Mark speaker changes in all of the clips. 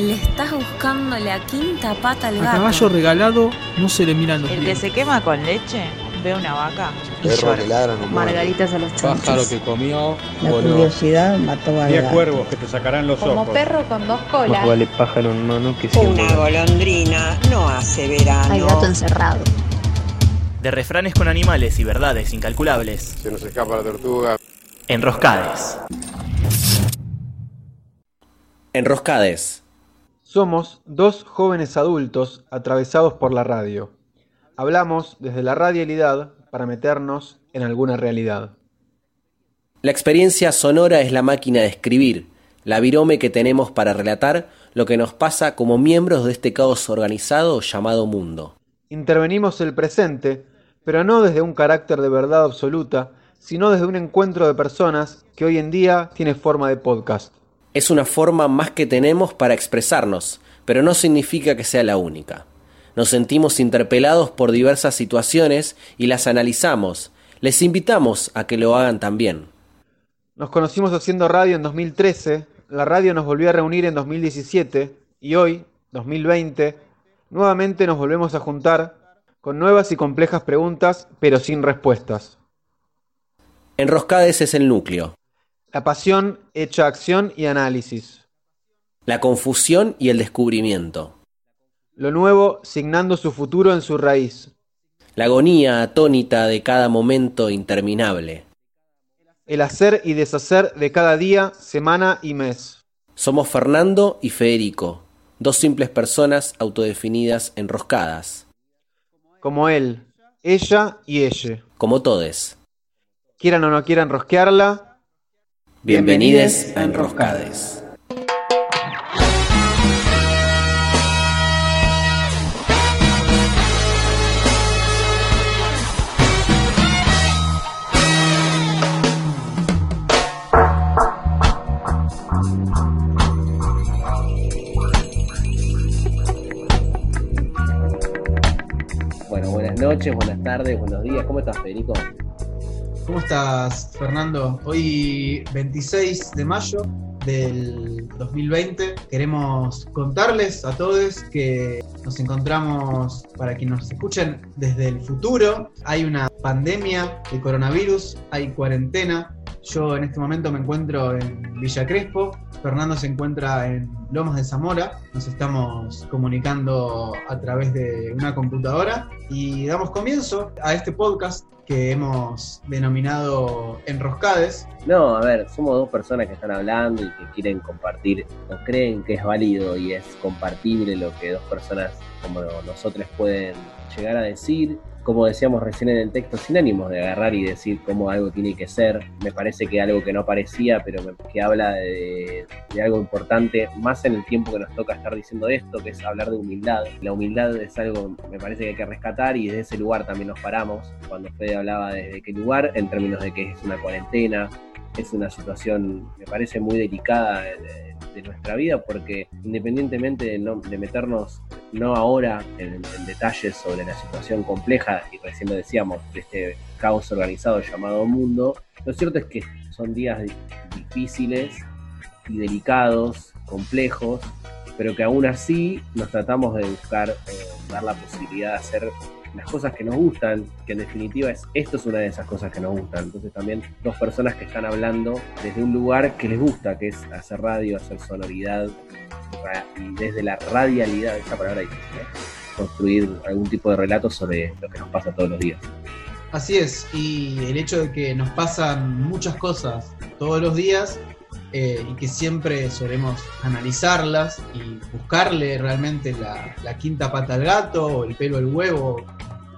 Speaker 1: Le estás buscando la quinta pata al
Speaker 2: A
Speaker 1: gato.
Speaker 2: caballo regalado no se le miran los
Speaker 3: El que se quema con leche ve una vaca y
Speaker 4: Perro
Speaker 3: llora.
Speaker 4: que ladra no.
Speaker 5: Margaritas a los
Speaker 6: Pájaro
Speaker 5: chanchos.
Speaker 6: que comió
Speaker 7: La
Speaker 6: voló.
Speaker 7: curiosidad mató al
Speaker 6: Diez
Speaker 7: gato.
Speaker 6: cuervos que te sacarán los
Speaker 5: Como
Speaker 6: ojos.
Speaker 5: perro con dos
Speaker 8: Más
Speaker 5: colas.
Speaker 8: vale pájaro en mano que cien
Speaker 9: Una golondrina no hace verano.
Speaker 5: Hay gato encerrado.
Speaker 10: De refranes con animales y verdades incalculables.
Speaker 4: Se nos escapa la tortuga.
Speaker 10: Enroscades.
Speaker 11: Enroscades.
Speaker 12: Somos dos jóvenes adultos atravesados por la radio. Hablamos desde la radialidad para meternos en alguna realidad.
Speaker 11: La experiencia sonora es la máquina de escribir, la virome que tenemos para relatar lo que nos pasa como miembros de este caos organizado llamado mundo.
Speaker 12: Intervenimos el presente, pero no desde un carácter de verdad absoluta, sino desde un encuentro de personas que hoy en día tiene forma de podcast.
Speaker 11: Es una forma más que tenemos para expresarnos, pero no significa que sea la única. Nos sentimos interpelados por diversas situaciones y las analizamos. Les invitamos a que lo hagan también.
Speaker 12: Nos conocimos haciendo radio en 2013, la radio nos volvió a reunir en 2017 y hoy, 2020, nuevamente nos volvemos a juntar con nuevas y complejas preguntas, pero sin respuestas.
Speaker 11: Enroscades es el núcleo,
Speaker 12: La pasión hecha acción y análisis.
Speaker 11: la confusión y el descubrimiento,
Speaker 12: Lo nuevo signando su futuro en su raíz.
Speaker 11: la agonía atónita de cada momento interminable.
Speaker 12: El hacer y deshacer de cada día, semana y mes.
Speaker 11: Somos Fernando y Federico, dos simples personas autodefinidas enroscadas,
Speaker 12: Como él, ella y ella.
Speaker 11: como todes.
Speaker 12: Quieran o no quieran rosquearla,
Speaker 11: Bienvenides a Enroscades. Bueno, buenas noches, buenas tardes, buenos días. ¿Cómo estás, Federico?
Speaker 13: ¿Cómo estás, Fernando? Hoy, 26 de mayo del 2020, queremos contarles a todos que nos encontramos, para quienes nos escuchen desde el futuro, hay una pandemia de coronavirus, hay cuarentena. Yo en este momento me encuentro en Villa Crespo, Fernando se encuentra en Lomas de Zamora, nos estamos comunicando a través de una computadora y damos comienzo a este podcast que hemos denominado Enroscades.
Speaker 11: No, a ver, somos dos personas que están hablando y que quieren compartir o creen que es válido y es compartible lo que dos personas como nosotros pueden llegar a decir. Como decíamos recién en el texto, sin ánimos de agarrar y decir cómo algo tiene que ser. Me parece que algo que no parecía, pero que habla de, de algo importante, más en el tiempo que nos toca estar diciendo esto, que es hablar de humildad. La humildad es algo, me parece que hay que rescatar y desde ese lugar también nos paramos. Cuando Fede hablaba desde qué lugar, en términos de que es una cuarentena, es una situación, me parece, muy delicada de, de nuestra vida, porque independientemente de, no- de meternos, no ahora en, en detalles sobre la situación compleja, y recién lo decíamos, de este caos organizado llamado mundo, lo cierto es que son días di- difíciles y delicados, complejos, pero que aún así nos tratamos de buscar, eh, dar la posibilidad de hacer las cosas que nos gustan, que en definitiva es esto es una de esas cosas que nos gustan. Entonces también dos personas que están hablando desde un lugar que les gusta, que es hacer radio, hacer sonoridad y desde la radialidad, esa palabra ¿eh? construir algún tipo de relato sobre lo que nos pasa todos los días.
Speaker 13: Así es, y el hecho de que nos pasan muchas cosas todos los días eh, y que siempre solemos analizarlas y buscarle realmente la, quinta pata al gato o el pelo al huevo,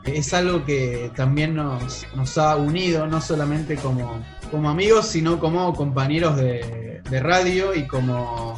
Speaker 13: es algo que también nos, nos ha unido, no solamente como, como amigos, sino como compañeros de, de radio y como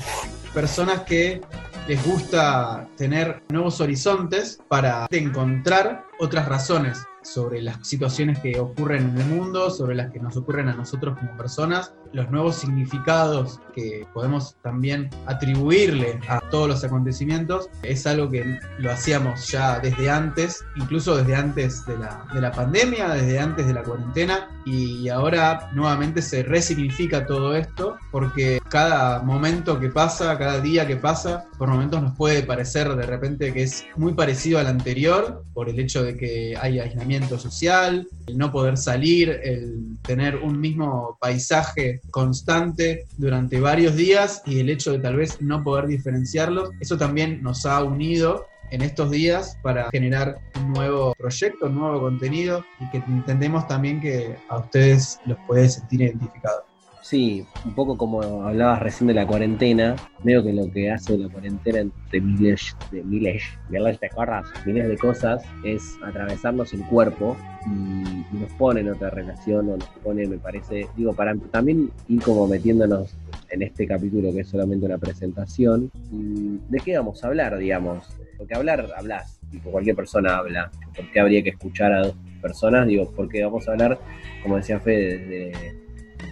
Speaker 13: personas que les gusta tener nuevos horizontes para encontrar otras razones sobre las situaciones que ocurren en el mundo, sobre las que nos ocurren a nosotros como personas, los nuevos significados que podemos también atribuirle a todos los acontecimientos, es algo que lo hacíamos ya desde antes, incluso desde antes de la, de la pandemia, desde antes de la cuarentena, y ahora nuevamente se resignifica todo esto, porque cada momento que pasa, cada día que pasa, por momentos nos puede parecer de repente que es muy parecido al anterior, por el hecho de que hay aislamiento social, el no poder salir, el tener un mismo paisaje constante durante varios días y el hecho de tal vez no poder diferenciarlos, eso también nos ha unido en estos días para generar un nuevo proyecto, un nuevo contenido y que entendemos también que a ustedes los puede sentir identificados.
Speaker 11: Sí, un poco como hablabas recién de la cuarentena, veo que lo que hace la cuarentena entre miles de miles, miles de cosas, miles de cosas, es atravesarnos el cuerpo y, nos pone en otra relación o nos pone, me parece, digo, para también ir como metiéndonos en este capítulo que es solamente una presentación, ¿de qué vamos a hablar, digamos? Porque hablar, hablas, tipo, cualquier persona habla, ¿por qué habría que escuchar a dos personas? Digo, porque vamos a hablar, como decía Fede, desde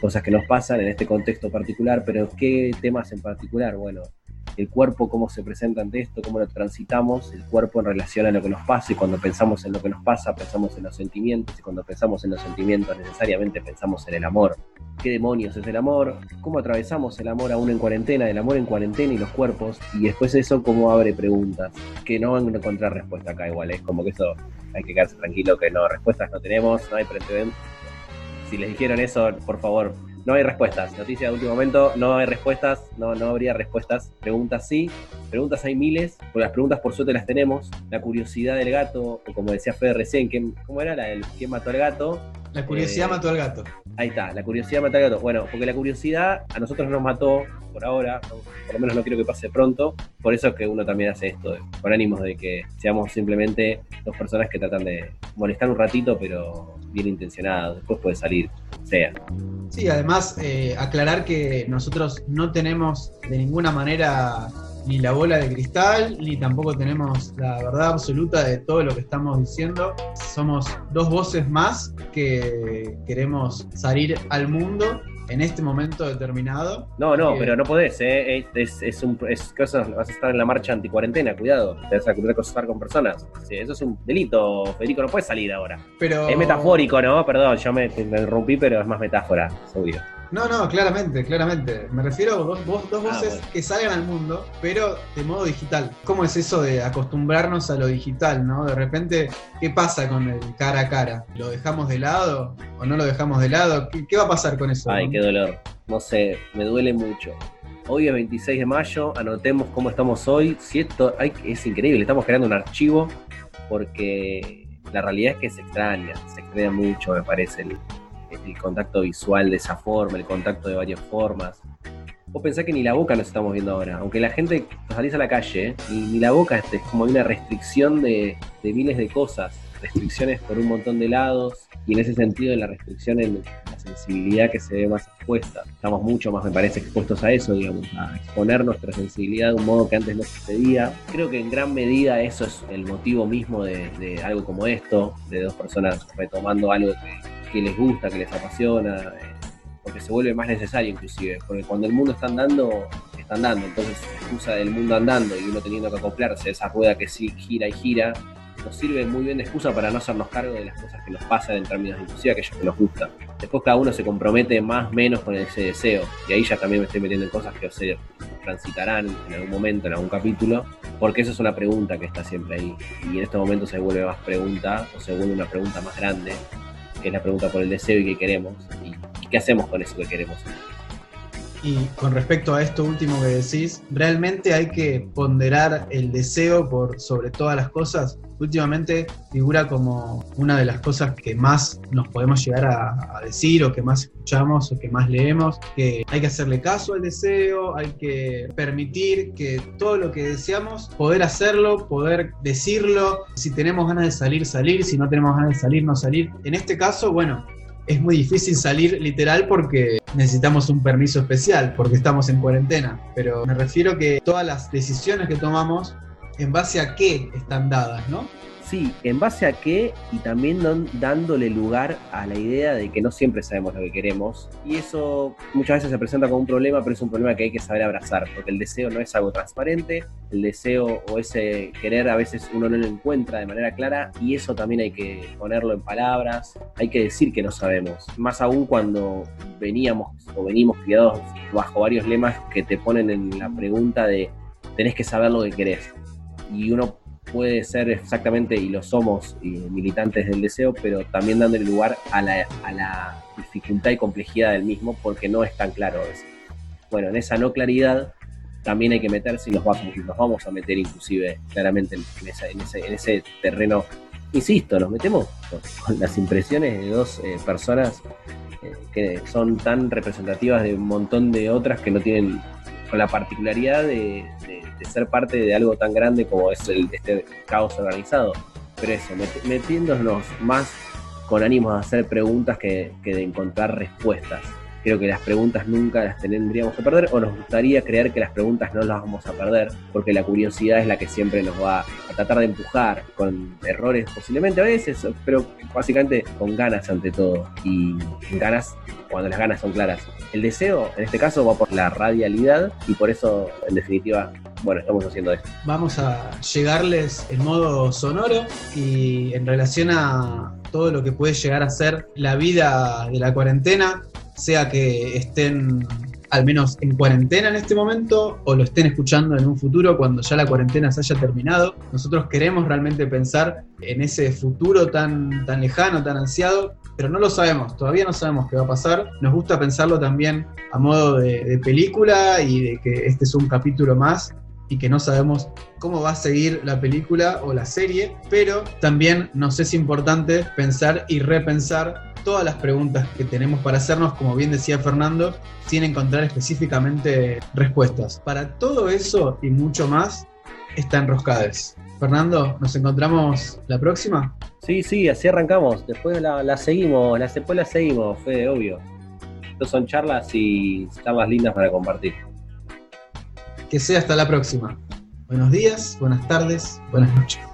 Speaker 11: cosas que nos pasan en este contexto particular, pero ¿qué temas en particular? Bueno, el cuerpo, cómo se presenta ante esto, cómo lo transitamos, el cuerpo en relación a lo que nos pasa, y cuando pensamos en lo que nos pasa, pensamos en los sentimientos, y cuando pensamos en los sentimientos, necesariamente pensamos en el amor. ¿Qué demonios es el amor? ¿Cómo atravesamos el amor aún en cuarentena, el amor en cuarentena y los cuerpos? Y después eso, cómo abre preguntas, que no van a encontrar respuesta acá igual, es como que eso hay que quedarse tranquilo, que no, respuestas no tenemos, no hay precedentes si les dijeron eso, por favor, no hay respuestas. Noticia de último momento, no hay respuestas, no, no habría respuestas. Preguntas sí, preguntas hay miles, las preguntas por suerte las tenemos. La curiosidad del gato, o como decía Fede recién, ¿quién, ¿cómo era? La, el, ¿Quién mató al gato?
Speaker 13: La curiosidad
Speaker 11: Eh,
Speaker 13: mató al gato.
Speaker 11: Ahí está, la curiosidad mató al gato. Bueno, porque la curiosidad a nosotros nos mató por ahora, por lo menos no quiero que pase pronto. Por eso es que uno también hace esto, con ánimos de que seamos simplemente dos personas que tratan de molestar un ratito, pero bien intencionados. Después puede salir, sea.
Speaker 13: Sí, además eh, aclarar que nosotros no tenemos de ninguna manera ni la bola de cristal, ni tampoco tenemos la verdad absoluta de todo lo que estamos diciendo. Somos dos voces más que queremos salir al mundo en este momento determinado.
Speaker 11: No, no,
Speaker 13: Eh,
Speaker 11: pero no podés, ¿eh? Es, es, un, es cosas, vas a estar en la marcha anticuarentena, cuidado. Te vas a con personas. Sí, eso es un delito, Federico, no puedes salir ahora.
Speaker 13: Pero...
Speaker 11: Es metafórico, ¿no? Perdón, yo me, me interrumpí, pero es más metáfora, obvio.
Speaker 13: No, no, claramente, claramente. Me refiero a dos, dos
Speaker 11: Ah,
Speaker 13: voces
Speaker 11: bueno.
Speaker 13: que salgan al mundo, pero de modo digital. ¿Cómo es eso de acostumbrarnos a lo digital, no? De repente, ¿qué pasa con el cara a cara? ¿Lo dejamos de lado o no lo dejamos de lado? ¿Qué, qué va a pasar con eso?
Speaker 11: Ay, qué dolor. No sé, me duele mucho. Hoy es 26 de mayo, anotemos cómo estamos hoy. Si esto ay, es increíble, estamos creando un archivo porque la realidad es que se extraña, se extraña mucho, me parece, el, el contacto visual de esa forma, el contacto de varias formas. Vos pensás que ni la boca nos estamos viendo ahora, aunque la gente salís a la calle, ni, ni la boca es, es como una restricción de, de miles de cosas, restricciones por un montón de lados, y en ese sentido la restricción en la sensibilidad que se ve más expuesta. Estamos mucho más, me parece, expuestos a eso, digamos, a exponer nuestra sensibilidad de un modo que antes no sucedía. Creo que en gran medida eso es el motivo mismo de, de algo como esto, de dos personas retomando algo que, que les gusta, que les apasiona, eh, porque se vuelve más necesario inclusive, porque cuando el mundo está andando, está andando, entonces excusa del mundo andando y uno teniendo que acoplarse a esa rueda que sí gira y gira, nos sirve muy bien de excusa para no hacernos cargo de las cosas que nos pasan en términos de inclusive aquellos que nos gustan. Después cada uno se compromete más o menos con ese deseo. Y ahí ya también me estoy metiendo en cosas que se transitarán en algún momento, en algún capítulo, porque eso es una pregunta que está siempre ahí. Y en estos momentos se vuelve más pregunta, o se vuelve una pregunta más grande, que es la pregunta por el deseo y qué queremos. Y, y qué hacemos con eso que queremos.
Speaker 13: Y con respecto a esto último que decís, realmente hay que ponderar el deseo por sobre todas las cosas. Últimamente figura como una de las cosas que más nos podemos llegar a, decir o que más escuchamos o que más leemos, que hay que hacerle caso al deseo, hay que permitir que todo lo que deseamos, poder hacerlo, poder decirlo, si tenemos ganas de salir, salir, si no tenemos ganas de salir, no salir. En este caso, bueno, es muy difícil salir literal porque necesitamos un permiso especial, porque estamos en cuarentena. Pero me refiero que todas las decisiones que tomamos, en base a qué están dadas, ¿no?
Speaker 11: Sí, en base a qué y también dándole lugar a la idea de que no siempre sabemos lo que queremos. Y eso muchas veces se presenta como un problema, pero es un problema que hay que saber abrazar, porque el deseo no es algo transparente, el deseo o ese querer a veces uno no lo encuentra de manera clara y eso también hay que ponerlo en palabras, hay que decir que no sabemos, más aún cuando veníamos o venimos criados bajo varios lemas que te ponen en la pregunta de tenés que saber lo que querés. Y uno puede ser exactamente, y lo somos, y militantes del deseo, pero también dándole lugar a la, a la dificultad y complejidad del mismo, porque no es tan claro. Bueno, en esa no claridad también hay que meterse y nos vamos, nos vamos a meter inclusive claramente en, esa- en ese, en ese terreno. Insisto, nos metemos con, con las impresiones de dos eh, personas eh, que son tan representativas de un montón de otras que no tienen con la particularidad de, ser parte de algo tan grande como es el, este caos organizado. Pero eso, met- metiéndonos más con ánimos de hacer preguntas que de encontrar respuestas. Creo que las preguntas nunca las tendríamos que perder o nos gustaría creer que las preguntas no las vamos a perder porque la curiosidad es la que siempre nos va a tratar de empujar con errores posiblemente a veces, pero básicamente con ganas ante todo y ganas cuando las ganas son claras. El deseo en este caso va por la radialidad y por eso en definitiva, bueno, estamos haciendo esto.
Speaker 13: Vamos a llegarles en modo sonoro y en relación a todo lo que puede llegar a ser la vida de la cuarentena, sea que estén al menos en cuarentena en este momento o lo estén escuchando en un futuro cuando ya la cuarentena se haya terminado. Nosotros queremos realmente pensar en ese futuro tan, tan lejano, tan ansiado, pero no lo sabemos, todavía no sabemos qué va a pasar. Nos gusta pensarlo también a modo de, de película y de que este es un capítulo más y que no sabemos cómo va a seguir la película o la serie, pero también nos es importante pensar y repensar todas las preguntas que tenemos para hacernos, como bien decía Fernando, sin encontrar específicamente respuestas. Para todo eso y mucho más está Enroscades. Fernando, ¿nos encontramos la próxima?
Speaker 11: Sí, sí, así arrancamos. Después la, la seguimos, la, después la seguimos, fue obvio. Estos son charlas y charlas lindas para compartir.
Speaker 13: Que sea hasta la próxima. Buenos días, buenas tardes, buenas noches.